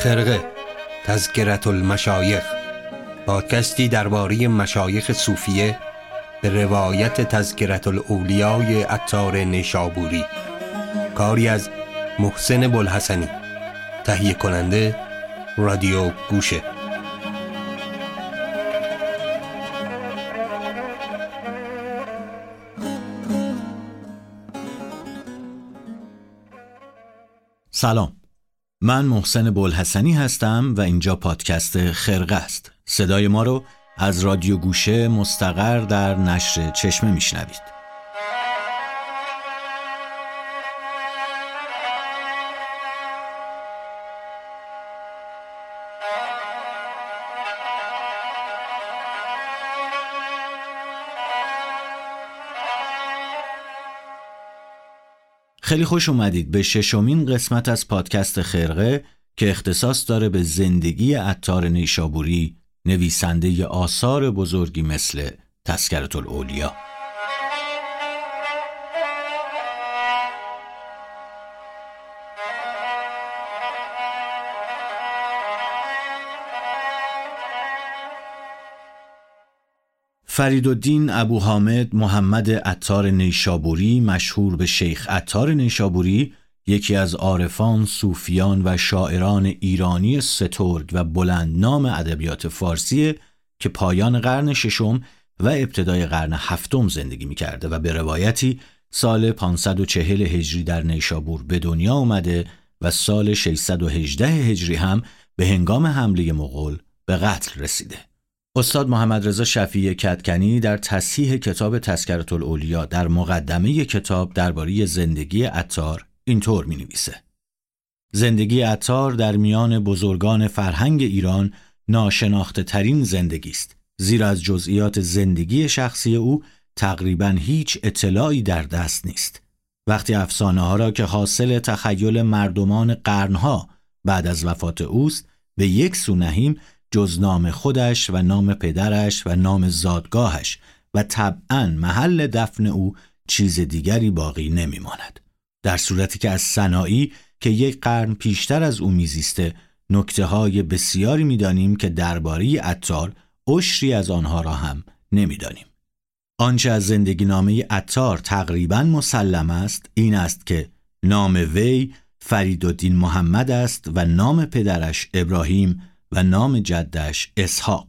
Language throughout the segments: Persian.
خرقه تذکرت المشایخ پادکستی درباره مشایخ صوفیه به روایت تذکرت الاولیای اتار نیشابوری. کاری از محسن بلحسنی. تهیه کننده رادیو گوشه. سلام. من محسن بلحسنی هستم و اینجا پادکست خرقه است. صدای ما رو از رادیو گوشه مستقر در نشر چشمه میشنوید. خیلی خوش اومدید. به ششمین قسمت از پادکست خرقه که اختصاص داره به زندگی عطار نیشابوری نویسنده آثار بزرگی مثل تسکرت الاولیا فریدالدین ابو حامد محمد عطار نیشابوری مشهور به شیخ عطار نیشابوری یکی از عارفان، صوفیان و شاعران ایرانی سترگ و بلند نام ادبیات فارسی که پایان قرن ششم و ابتدای قرن هفتم زندگی می کرده و به روایتی سال 540 هجری در نیشابور به دنیا آمده و سال 618 هجری هم به هنگام حمله مغول به قتل رسیده. استاد محمد رضا شفیع کتکنی در تصحیح کتاب تذکرت الاولیا در مقدمه کتاب درباره زندگی عطار اینطور می نویسه. زندگی عطار در میان بزرگان فرهنگ ایران ناشناخته ترین زندگی است زیرا از جزئیات زندگی شخصی او تقریبا هیچ اطلاعی در دست نیست وقتی افسانه ها را که حاصل تخیل مردمان قرنها بعد از وفات اوست به یک سو نهیم جز نام خودش و نام پدرش و نام زادگاهش و طبعا محل دفن او چیز دیگری باقی نمیماند. در صورتی که از سنایی که یک قرن پیشتر از او میزیسته نکته های بسیاری می‌دانیم که درباره عطار اشری از آنها را هم نمی‌دانیم. آنچه از زندگی نامه عطار تقریبا مسلم است این است که نام وی فریدالدین محمد است و نام پدرش ابراهیم و نام جدش اسحاق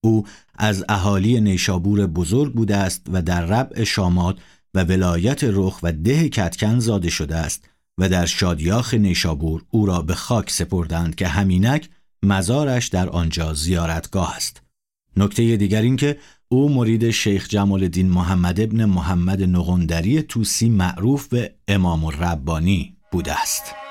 او از اهالی نیشابور بزرگ بوده است و در ربع شامات و ولایت رخ و ده کتکن زاده شده است و در شادیاخ نیشابور او را به خاک سپردند که همینک مزارش در آنجا زیارتگاه است. نکته دیگر این که او مرید شیخ جمال الدین محمد ابن محمد نغندری توسی معروف به امام ربانی بوده است.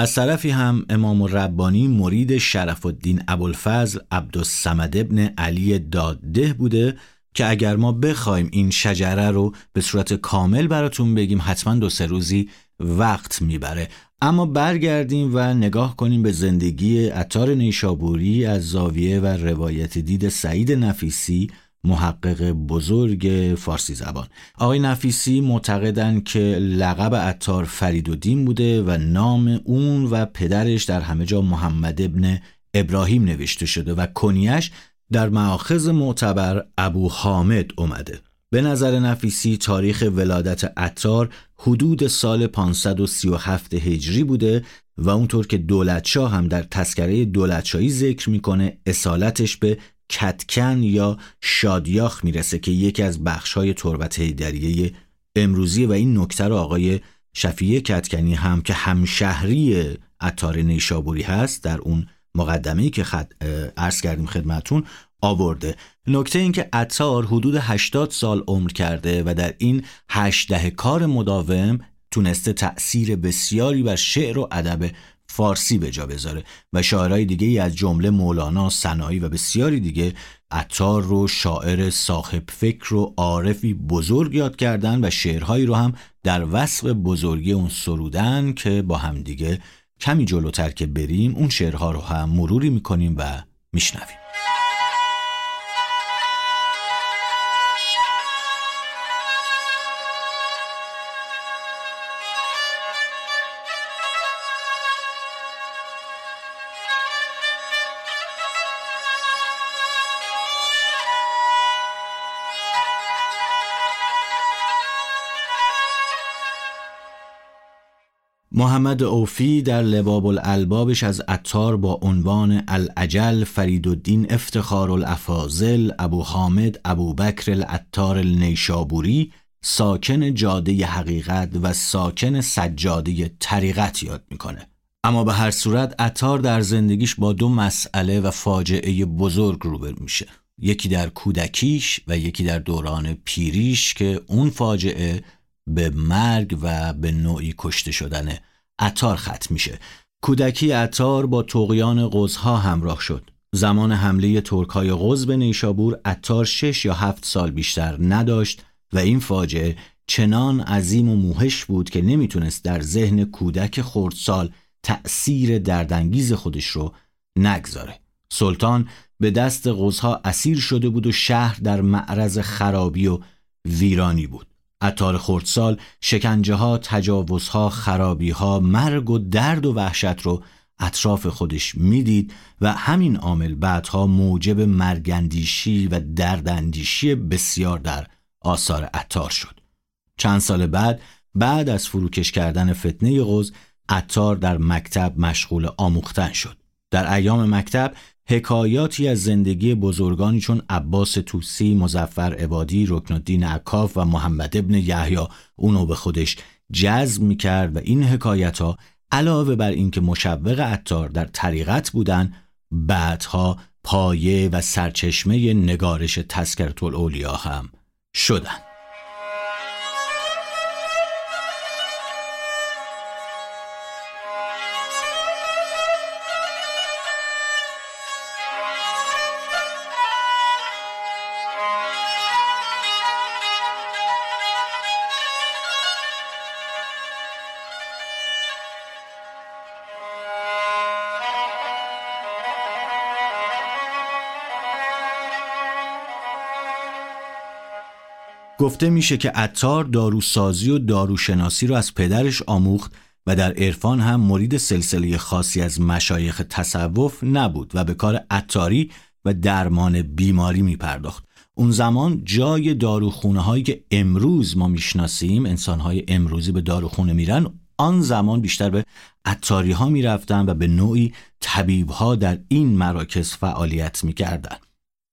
از طرفی هم امام ربانی مرید شرف الدین ابوالفضل عبدالسمد ابن علی دادده بوده که اگر ما بخوایم این شجره رو به صورت کامل براتون بگیم حتما دو سه روزی وقت می‌بره. اما برگردیم و نگاه کنیم به زندگی عطار نیشابوری از زاویه و روایت دید سعید نفیسی محقق بزرگ فارسی زبان. آقای نفیسی معتقدند که لقب عطار فرید بوده و نام اون و پدرش در همه جا محمد ابن ابراهیم نوشته شده و کنیش در معاخذ معتبر ابو حامد اومده. به نظر نفیسی تاریخ ولادت عطار حدود سال 537 هجری بوده و اونطور که دولتشاه هم در تذکره دولتشاهی ذکر می‌کنه اصالتش به کتکن یا شادیاخ می‌رسه که یکی از بخشهای تربت هیدریه امروزی و این نکته رو آقای شفیه کتکنی هم که همشهری عطار نیشابوری هست در اون مقدمه که خد... عرض کردیم خدمتون آورده. نکته این که عطار حدود 80 سال عمر کرده و در این 18 کار مداوم تونسته تأثیر بسیاری بر شعر و ادب فارسی به جا بذاره و شاعرای دیگه ای از جمله مولانا، سنایی و بسیاری دیگه عطار رو شاعر صاحب فکر و عارفی بزرگ یاد کردن و شعرهایی رو هم در وصف بزرگی اون سرودن که با هم دیگه کمی جلوتر که بریم اون شعرها رو هم مروری می‌کنیم و میشنویم. محمد اوفی در لباب الالبابش از اتار با عنوان العجل فرید الدین افتخار الافاضل ابو حامد ابو بکر الاتار النیشابوری ساکن جاده حقیقت و ساکن سجاده طریقت یاد می‌کنه. اما به هر صورت اتار در زندگیش با دو مسئله و فاجعه بزرگ روبرو میشه. یکی در کودکیش و یکی در دوران پیریش که اون فاجعه به مرگ و به نوعی کشته شدن اتار ختم میشه. کودکی اتار با توقیان قوزها همراه شد. زمان حمله ترکای قوز به نیشابور اتار شش یا هفت سال بیشتر نداشت و این فاجعه چنان عظیم و موهش بود که نمی‌تونست در ذهن کودک خردسال تأثیر دردانگیز خودش رو نگذاره. سلطان به دست قوزها اسیر شده بود و شهر در معرض خرابی و ویرانی بود. اتار خردسال شکنجه ها تجاوزها خرابی ها مرگ و درد و وحشت رو اطراف خودش می‌دید و همین عامل بعدها موجب مرگندیشی و درداندیشی بسیار در آثار اتار شد. چند سال بعد بعد از فروکش کردن فتنه غز اتار در مکتب مشغول آموختن شد. در ایام مکتب حکایاتی از زندگی بزرگانی چون عباس توسی، مزفر عبادی، رکن الدین عکاف و محمد ابن یحیی اونو به خودش جذب می‌کرد و این حکایت ها علاوه بر اینکه مشوق عطار در طریقت بودن بعدها پایه و سرچشمه نگارش تذکرت الاولیا هم شدند. گفته میشه که عطار داروسازی و داروشناسی رو از پدرش آموخت و در عرفان هم مرید سلسله خاصی از مشایخ تصوف نبود و به کار عطاری و درمان بیماری می پرداخت. اون زمان جای داروخونه هایی که امروز ما می‌شناسیم انسان های امروزی به داروخونه میرن آن زمان بیشتر به عطاری ها می‌رفتن و به نوعی طبیب ها در این مراکز فعالیت می‌کردن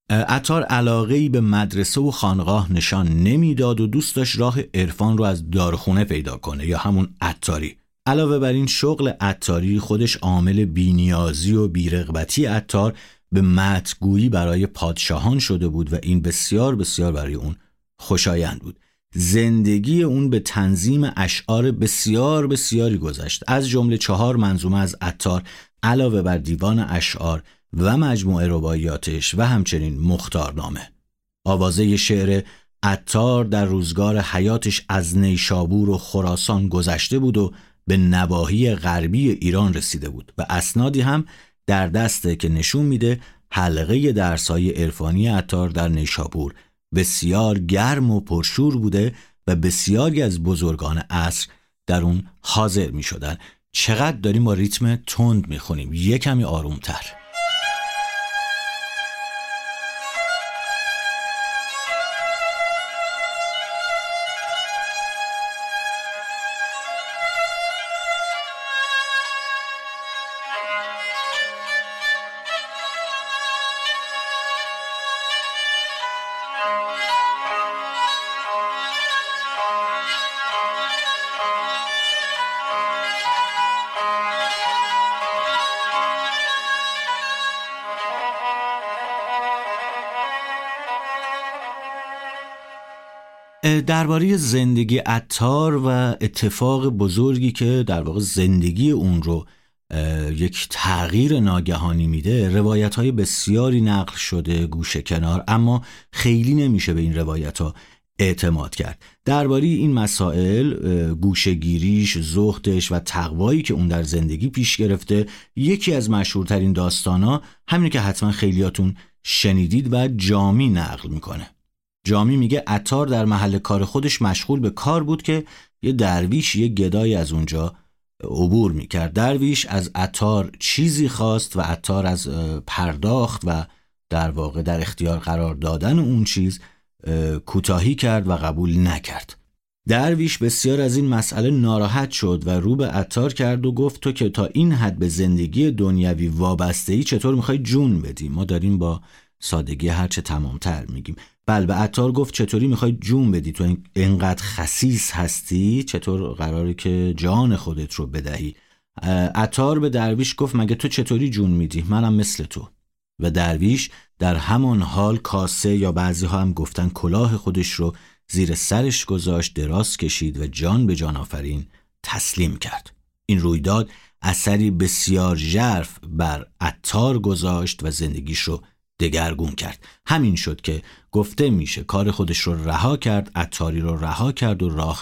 عطار علاقه ای به مدرسه و خانقاه نشان نمی‌داد و دوست داشت راه عرفان رو از دارخونه پیدا کنه یا همون عطاری. علاوه بر این شغل عطاری خودش عامل بینیازی و بیرغبتی عطار به متگویی برای پادشاهان شده بود و این بسیار بسیار برای اون خوشایند بود. زندگی اون به تنظیم اشعار بسیار بسیاری گذشت. از جمله چهار منظومه از عطار علاوه بر دیوان اشعار و مجموعه رباعیاتش و همچنین مختارنامه. آوازه شعر عطار در روزگار حیاتش از نیشابور و خراسان گذشته بود و به نواحی غربی ایران رسیده بود و اسنادی هم در دسته که نشون میده حلقه درسای عرفانی عطار در نیشابور بسیار گرم و پرشور بوده و بسیاری از بزرگان عصر در اون حاضر می شدن. چقدر داریم با ریتم تند می خونیم یه کمی آرومتر. درباره زندگی اتار و اتفاق بزرگی که در واقع زندگی اون رو یک تغییر ناگهانی میده روایت های بسیاری نقل شده گوشه کنار اما خیلی نمیشه به این روایت ها اعتماد کرد. درباره این مسائل گوشگیریش زهدش و تقوایی که اون در زندگی پیش گرفته یکی از مشهورترین داستانا همینه که حتما خیلیاتون شنیدید و جامی نقل می‌کنه. جامی میگه اتار در محل کار خودش مشغول به کار بود که یه درویش یه گدای از اونجا عبور می‌کرد. درویش از اتار چیزی خواست و اتار از پرداخت و در واقع در اختیار قرار دادن اون چیز کوتاهی کرد و قبول نکرد. درویش بسیار از این مسئله ناراحت شد و رو به اتار کرد و گفت تو که تا این حد به زندگی دنیوی وابسته ای چطور می‌خوای جون بدی؟ ما داریم با سادگی هرچه تمامتر میگیم. بل به اتار گفت چطوری می‌خوای جون بدی؟ تو اینقدر خسیس هستی؟ چطور قراره که جان خودت رو بدهی؟ اتار به درویش گفت مگه تو چطوری جون میدی؟ منم مثل تو. و درویش در همان حال کاسه یا بعضی ها هم گفتن کلاه خودش رو زیر سرش گذاشت دراز کشید و جان به جان آفرین تسلیم کرد. این رویداد اثری بسیار ژرف بر اتار گذاشت و زندگیش رو دگرگون کرد. همین شد که گفته میشه کار خودش رو رها کرد اتاری رو رها کرد و راه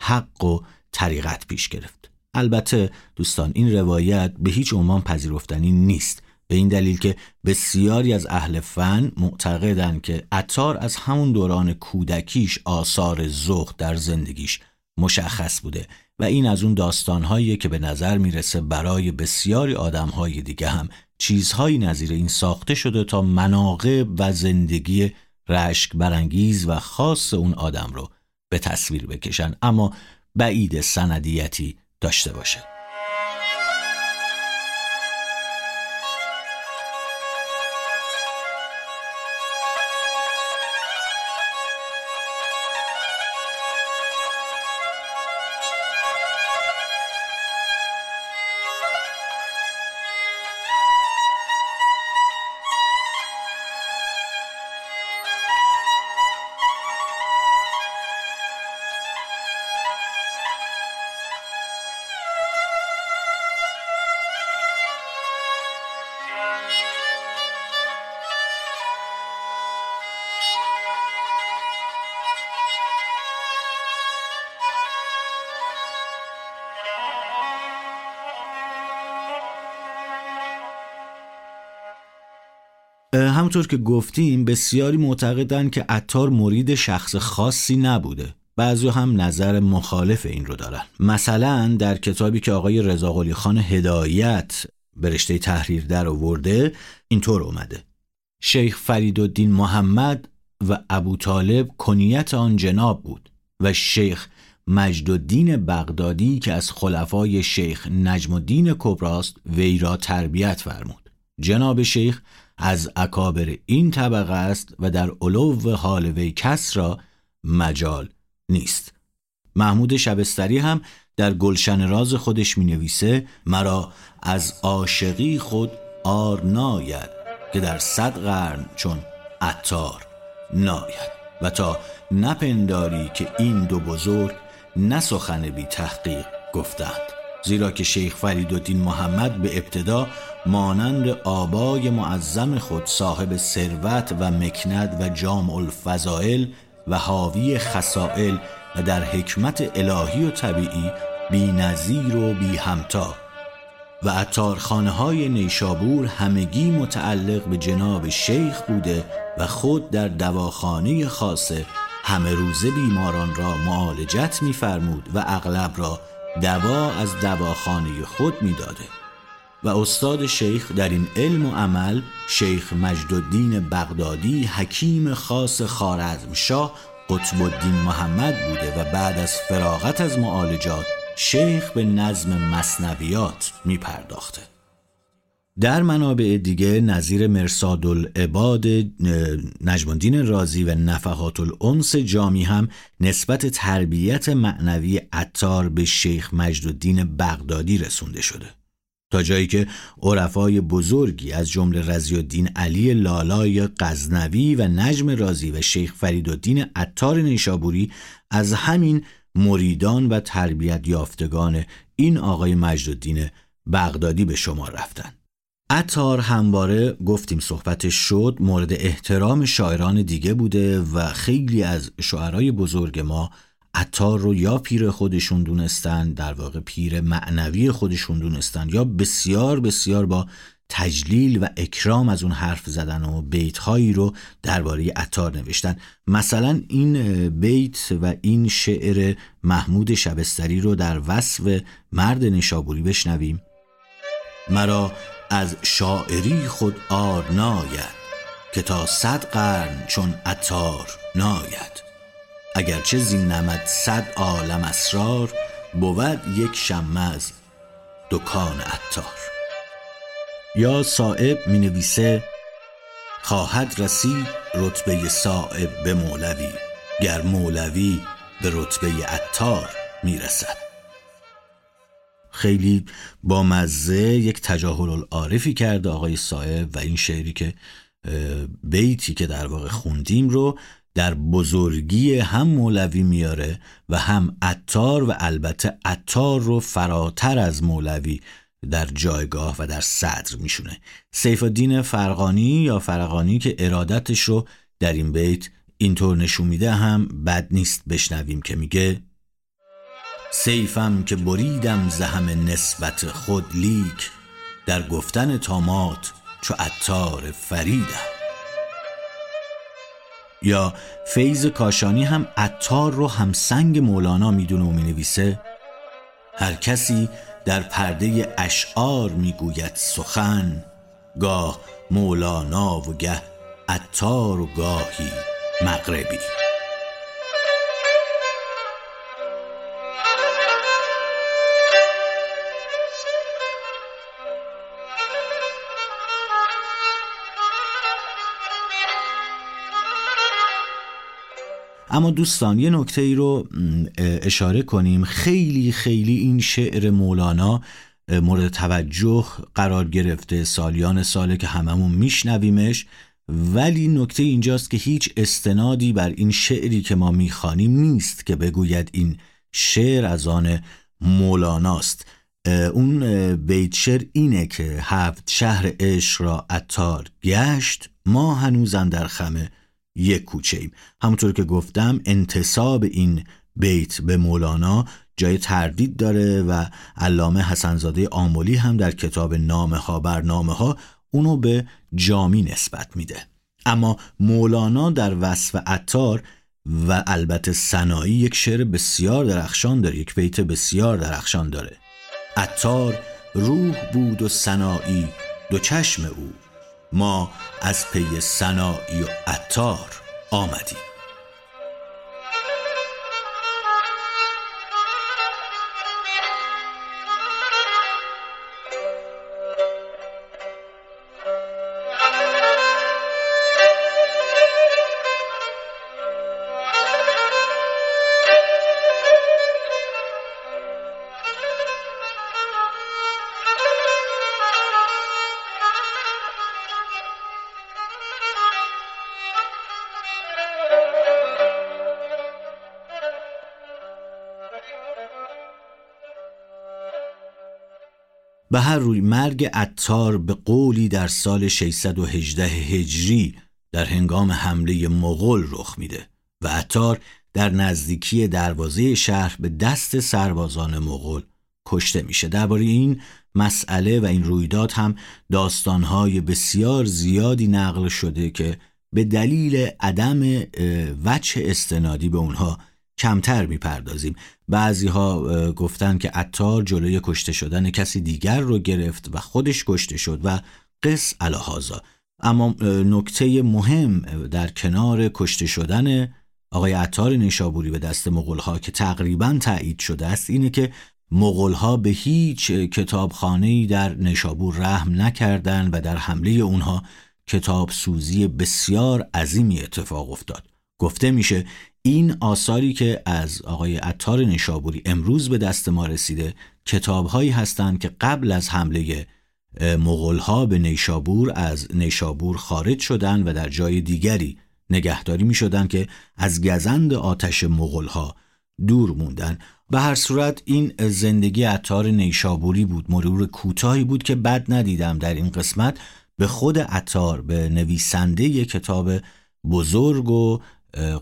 حق و طریقت پیش گرفت. البته دوستان این روایت به هیچ عنوان پذیرفتنی نیست. به این دلیل که بسیاری از اهل فن معتقدند که اتار از همون دوران کودکیش آثار زخ در زندگیش مشخص بوده و این از اون داستانهایی که به نظر می‌رسه برای بسیاری آدمهای دیگه هم چیزهایی نظیر این ساخته شده تا مناقب و زندگی رشک برانگیز و خاص اون آدم رو به تصویر بکشن. اما بعید سندیتی داشته باشه. همونطور که گفتیم بسیاری معتقدند که عطار مرید شخص خاصی نبوده. بعضی هم نظر مخالف این رو دارن. مثلا در کتابی که آقای رضا خان هدایت به رشته تحریر در آورده اینطور اومده. شیخ فرید الدین محمد و ابو طالب کنیت آن جناب بود و شیخ مجد الدین بغدادی که از خلفای شیخ نجم الدین کبراست وی را تربیت فرمود. جناب شیخ از اکابر این طبقه است و در علو حال وی کس را مجال نیست. محمود شبستری هم در گلشن راز خودش می نویسه مرا از عاشقی خود آر ناید که در صد قرن چون عطار ناید. و تا نپنداری که این دو بزرگ نسخن بی تحقیق گفتند. زیرا که شیخ فریدالدین محمد به ابتدا مانند آبای معظم خود صاحب ثروت و مکند و جامع الفضائل و حاوی خسائل و در حکمت الهی و طبیعی بی نظیر و بی همتا. و اتارخانه های نیشابور همگی متعلق به جناب شیخ بوده و خود در دواخانه خاصه همه روزه بیماران را معالجت می‌فرمود و اغلب را دوا از دواخانه خود می‌داده و استاد شیخ در این علم و عمل شیخ مجدالدین بغدادی حکیم خاص خارزمشاه قطب الدین محمد بوده و بعد از فراغت از معالجات شیخ به نظم مصنویات می پرداخته در منابع دیگه نظیر مرساد العباد نجمالدین رازی و نفحات الانس جامی هم نسبت تربیت معنوی عطار به شیخ مجدالدین بغدادی رسونده شده. تا جایی که عرفای بزرگی از جمله رضی علی لالای غزنوی و نجم رازی و شیخ فریدالدین عطار نیشابوری از همین مریدان و تربیت یافتگان این آقای مجدالدین بغدادی به شما رفتن. اتار همواره گفتیم صحبتش شد مورد احترام شاعران دیگه بوده و خیلی از شعرهای بزرگ ما اتار رو یا پیر خودشون دونستن در واقع پیر معنوی خودشون دونستن یا بسیار بسیار با تجلیل و اکرام از اون حرف زدن و بیت هایی رو درباره اتار نوشتن. مثلا این بیت و این شعر محمود شبستری رو در وصف مرد نشابوری بشنویم. مرا از شاعری خود آر ناید که تا صد قرن چون اتار ناید. اگرچه زین نمد صد عالم اسرار بود یک شمه از دکان اتار یا صاحب می نویسه خواهد رسید رتبه صاحب به مولوی گر مولوی به رتبه اتار می رسد. خیلی با مزه یک تجاهل العارفی کرده آقای صاحب و این شعری که بیتی که در واقع خوندیم رو در بزرگی هم مولوی میاره و هم اتار و البته اتار رو فراتر از مولوی در جایگاه و در صدر میشونه. سیف الدین فرقانی یا فرقانی که ارادتش رو در این بیت اینطور نشون میده هم بد نیست بشنویم که میگه سیفم که بریدم زهم نسبت خود لیک در گفتن تامات چو اتار فریدم. یا فیض کاشانی هم اتار رو همسنگ مولانا می‌دونه و می‌نویسه. هر کسی در پرده اشعار می‌گوید سخن گاه مولانا و گه اتار و گاهی مغربی. اما دوستان یه نکته ای رو اشاره کنیم. خیلی خیلی این شعر مولانا مورد توجه قرار گرفته سالیان ساله که هممون میشنویمش. ولی نکته اینجاست که هیچ استنادی بر این شعری که ما می‌خوانیم نیست که بگوید این شعر از آن مولاناست. اون بیت شعر اینه که هفت شهر عشق را اتار گشت ما هنوزن در خمه یک کوچه ایم. همونطور که گفتم انتصاب این بیت به مولانا جای تردید داره و علامه حسنزاده آمولی هم در کتاب نامه ها برنامه ها اونو به جامی نسبت میده. اما مولانا در وصف عطار و البته سنایی یک شعر بسیار درخشان داره یک بیت بسیار درخشان داره. عطار روح بود و سنایی دو چشم او. ما از پی سنایی و عطار آمدیم. به هر روی مرگ اتار به قولی در سال 618 هجری در هنگام حمله مغول رخ میده و اتار در نزدیکی دروازه شهر به دست سربازان مغول کشته میشه. درباره این مسئله و این رویداد هم داستانهای بسیار زیادی نقل شده که به دلیل عدم وجه استنادی به اونها کمتر می‌پردازیم. بعضی ها گفتن که اتار جلوی کشته شدن کسی دیگر رو گرفت و خودش کشته شد و قص الهازا اما نکته مهم در کنار کشته شدن آقای عطار نیشابوری به دست مغول که تقریبا تایید شده است اینه که مغول به هیچ کتابخانه‌ای در نیشابور رحم نکردند و در حمله اونها کتاب سوزی بسیار عظیمی اتفاق افتاد. گفته میشه این آثاری که از آقای عطار نشابوری امروز به دست ما رسیده کتابهایی هستند که قبل از حمله مغلها به نیشابور از نیشابور خارج شدند و در جای دیگری نگهداری می شدن که از گزند آتش مغلها دور موندن به هر صورت این زندگی عطار نیشابوری بود مرور کوتاهی بود که بد ندیدم. در این قسمت به خود عطار به نویسنده کتاب بزرگ و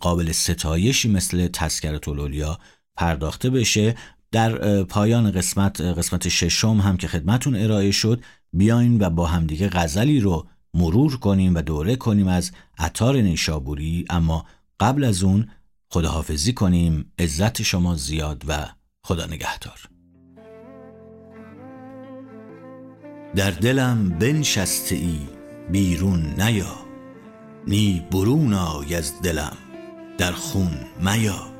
قابل ستایشی مثل تذکرت الاولیا پرداخته بشه در پایان قسمت قسمت ششم هم که خدمتون ارائه شد بیاین و با همدیگه غزلی رو مرور کنیم و دوره کنیم از عطار نیشابوری اما قبل از اون خداحافظی کنیم. عزت شما زیاد و خدا نگهدار. در دلم بنشسته ای بیرون نیا نی برون آی از دلم. در خون میا.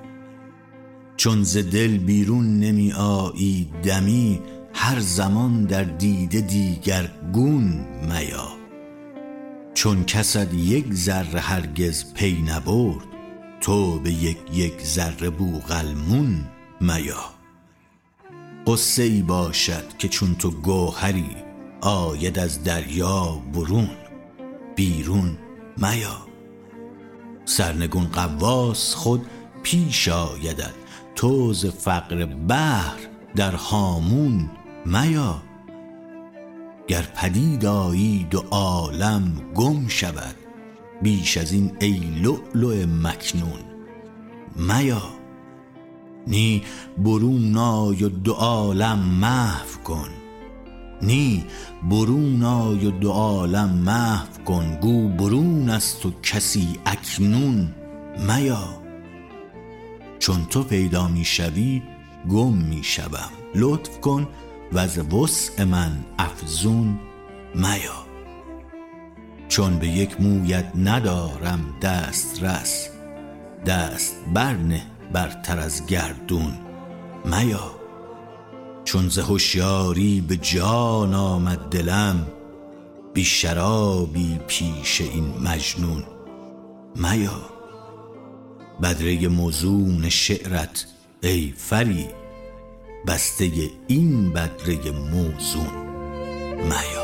چون ز دل بیرون نمی آیی دمی هر زمان در دیده دیگر گون میا. چون کسد یک ذره هرگز پی نبرد تو به یک یک ذره بوغلمون میا. قصه ای باشد که چون تو گوهری آید از دریا برون بیرون میا. سرنگون قواس خود پیش آیدد توز فقر بحر در هامون میا. گر پدید آیی دو عالم گم شود بیش از این ای لؤلؤ مکنون میا. نی برون آی و دو عالم محو کن. نی برون آی و دو عالم محو کن گو برون از تو کسی اکنون میا. چون تو پیدا می شوی گم می شوم. لطف کن و از وسع من افزون میا. چون به یک مویت ندارم دست رس دست برنه برتر از گردون میا. چون ز هوشیاری به جان آمد دلم بی شرابی پیش این مجنون. میا بدره موزون شعرت ای فری بسته این بدره موزون. میا.